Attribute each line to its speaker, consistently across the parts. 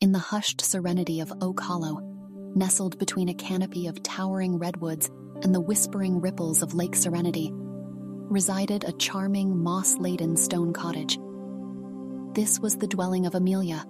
Speaker 1: In the hushed serenity of Oak Hollow, nestled between a canopy of towering redwoods and the whispering ripples of Lake Serenity, resided a charming, moss laden stone cottage. This was the dwelling of Amelia,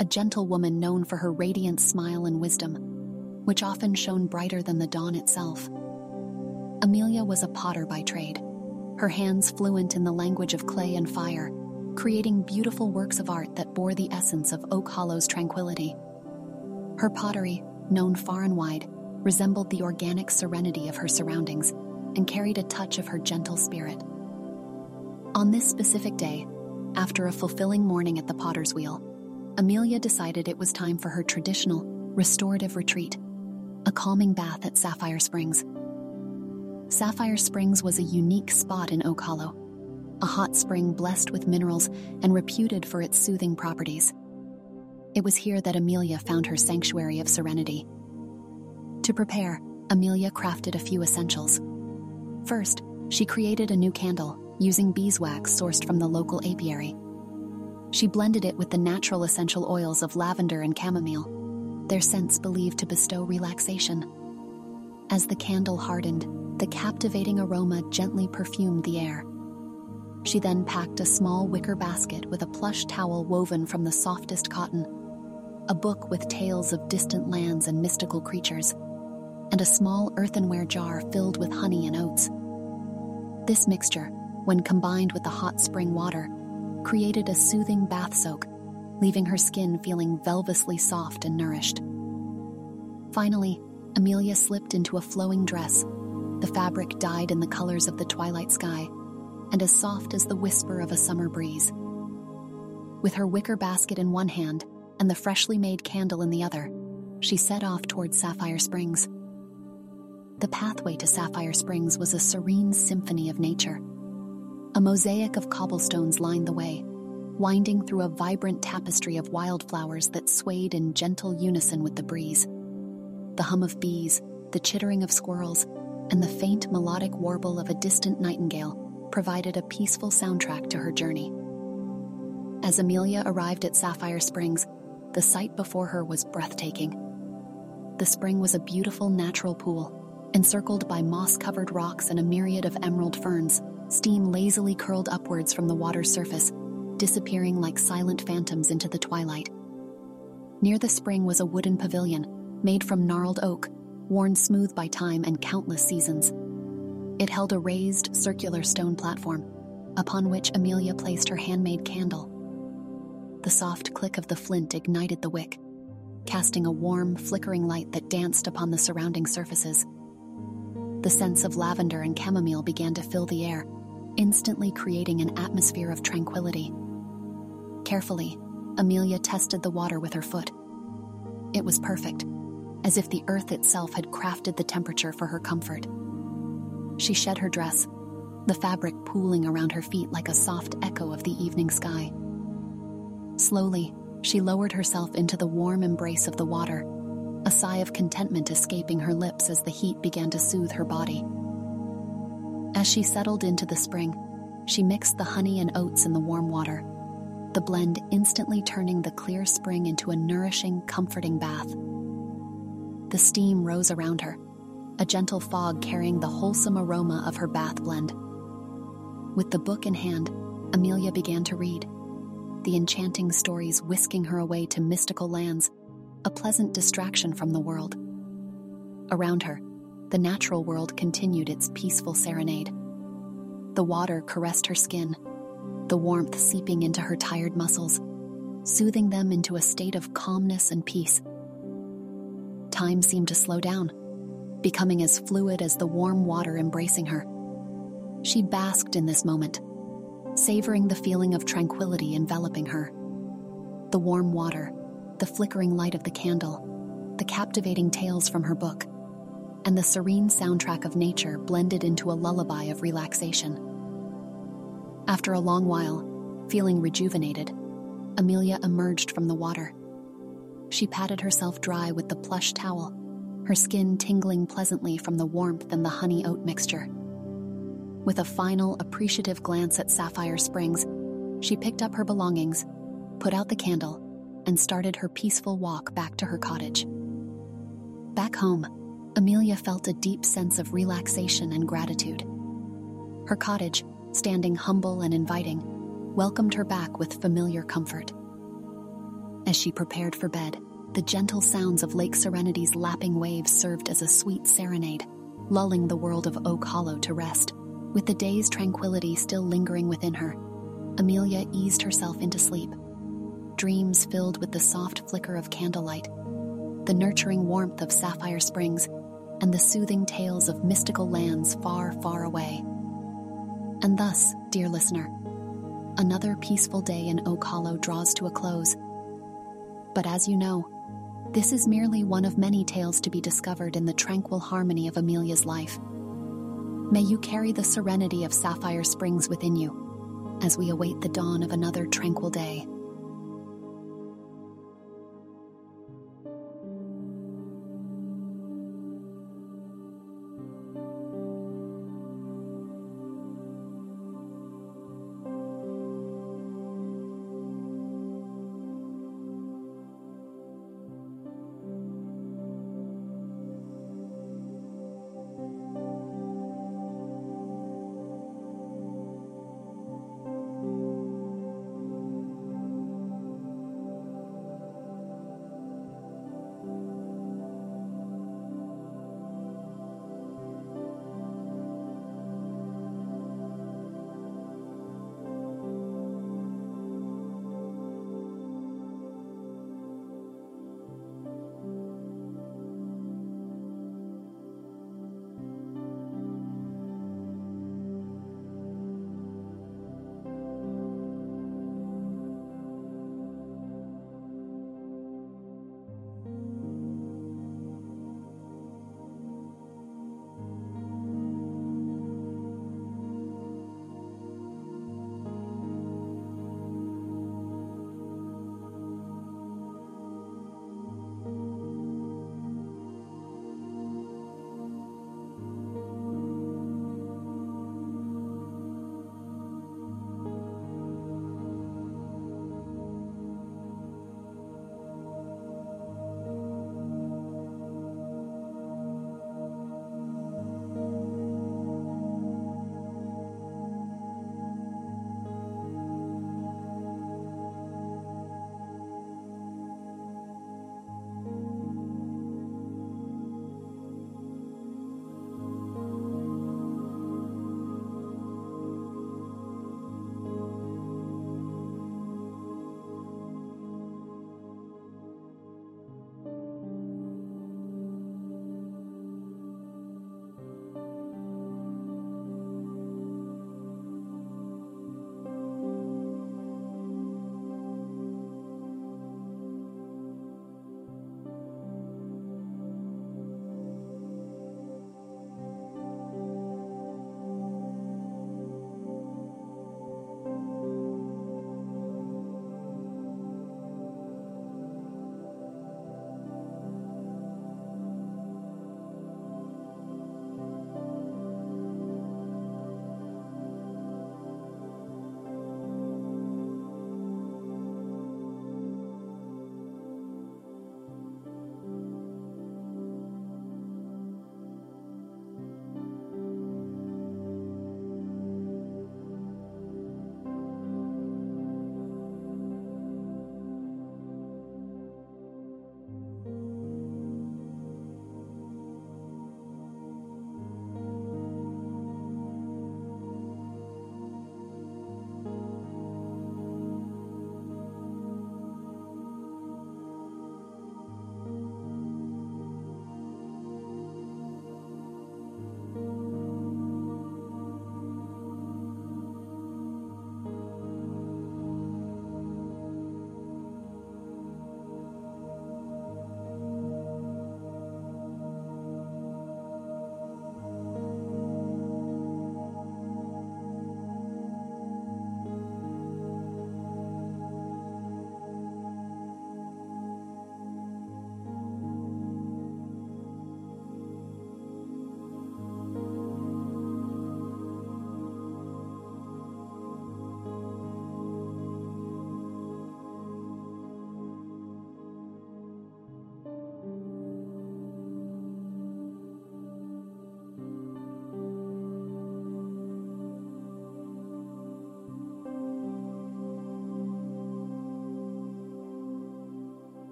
Speaker 1: a gentlewoman known for her radiant smile and wisdom, which often shone brighter than the dawn itself. Amelia was a potter by trade, her hands fluent in the language of clay and fire, creating beautiful works of art that bore the essence of Oak Hollow's tranquility. Her pottery, known far and wide, resembled the organic serenity of her surroundings and carried a touch of her gentle spirit. On this specific day, after a fulfilling morning at the potter's wheel, Amelia decided it was time for her traditional, restorative retreat, a calming bath at Sapphire Springs. Sapphire Springs was a unique spot in Oak Hollow, a hot spring blessed with minerals and reputed for its soothing properties. It was here that Amelia found her sanctuary of serenity. To prepare, Amelia crafted a few essentials. First, she created a new candle using beeswax sourced from the local apiary. She blended it with the natural essential oils of lavender and chamomile, their scents believed to bestow relaxation. As the candle hardened, the captivating aroma gently perfumed the air. She then packed a small wicker basket with a plush towel woven from the softest cotton, a book with tales of distant lands and mystical creatures, and a small earthenware jar filled with honey and oats. This mixture, when combined with the hot spring water, created a soothing bath soak, leaving her skin feeling velvously soft and nourished. Finally, Amelia slipped into a flowing dress, the fabric dyed in the colors of the twilight sky, and as soft as the whisper of a summer breeze. With her wicker basket in one hand and the freshly made candle in the other, she set off towards Sapphire Springs. The pathway to Sapphire Springs was a serene symphony of nature. A mosaic of cobblestones lined the way, winding through a vibrant tapestry of wildflowers that swayed in gentle unison with the breeze. The hum of bees, the chittering of squirrels, and the faint melodic warble of a distant nightingale provided a peaceful soundtrack to her journey. As Amelia arrived at Sapphire Springs, the sight before her was breathtaking. The spring was a beautiful natural pool, encircled by moss covered rocks and a myriad of emerald ferns. Steam lazily curled upwards from the water's surface, disappearing like silent phantoms into the twilight. Near the spring was a wooden pavilion, made from gnarled oak, worn smooth by time and countless seasons. It held a raised, circular stone platform, upon which Amelia placed her handmade candle. The soft click of the flint ignited the wick, casting a warm, flickering light that danced upon the surrounding surfaces. The scents of lavender and chamomile began to fill the air, instantly creating an atmosphere of tranquility. Carefully, Amelia tested the water with her foot. It was perfect, as if the earth itself had crafted the temperature for her comfort. She shed her dress, the fabric pooling around her feet like a soft echo of the evening sky. Slowly, she lowered herself into the warm embrace of the water, a sigh of contentment escaping her lips as the heat began to soothe her body. As she settled into the spring, she mixed the honey and oats in the warm water, the blend instantly turning the clear spring into a nourishing, comforting bath. The steam rose around her, a gentle fog carrying the wholesome aroma of her bath blend. With the book in hand, Amelia began to read, the enchanting stories whisking her away to mystical lands, a pleasant distraction from the world. Around her, the natural world continued its peaceful serenade. The water caressed her skin, the warmth seeping into her tired muscles, soothing them into a state of calmness and peace. Time seemed to slow down, becoming as fluid as the warm water embracing her. She basked in this moment, savoring the feeling of tranquility enveloping her. The warm water, the flickering light of the candle, the captivating tales from her book, and the serene soundtrack of nature blended into a lullaby of relaxation. After a long while, feeling rejuvenated, Amelia emerged from the water. She patted herself dry with the plush towel, her skin tingling pleasantly from the warmth and the honey oat mixture. With a final appreciative glance at Sapphire Springs, she picked up her belongings, put out the candle, and started her peaceful walk back to her cottage. Back home, Amelia felt a deep sense of relaxation and gratitude. Her cottage, standing humble and inviting, welcomed her back with familiar comfort. As she prepared for bed, the gentle sounds of Lake Serenity's lapping waves served as a sweet serenade, lulling the world of Oak Hollow to rest. With the day's tranquility still lingering within her, Amelia eased herself into sleep. Dreams filled with the soft flicker of candlelight, the nurturing warmth of Sapphire Springs, and the soothing tales of mystical lands far, far away. And thus, dear listener, another peaceful day in Oak Hollow draws to a close. But as you know, this is merely one of many tales to be discovered in the tranquil harmony of Amelia's life. May you carry the serenity of Sapphire Springs within you as we await the dawn of another tranquil day.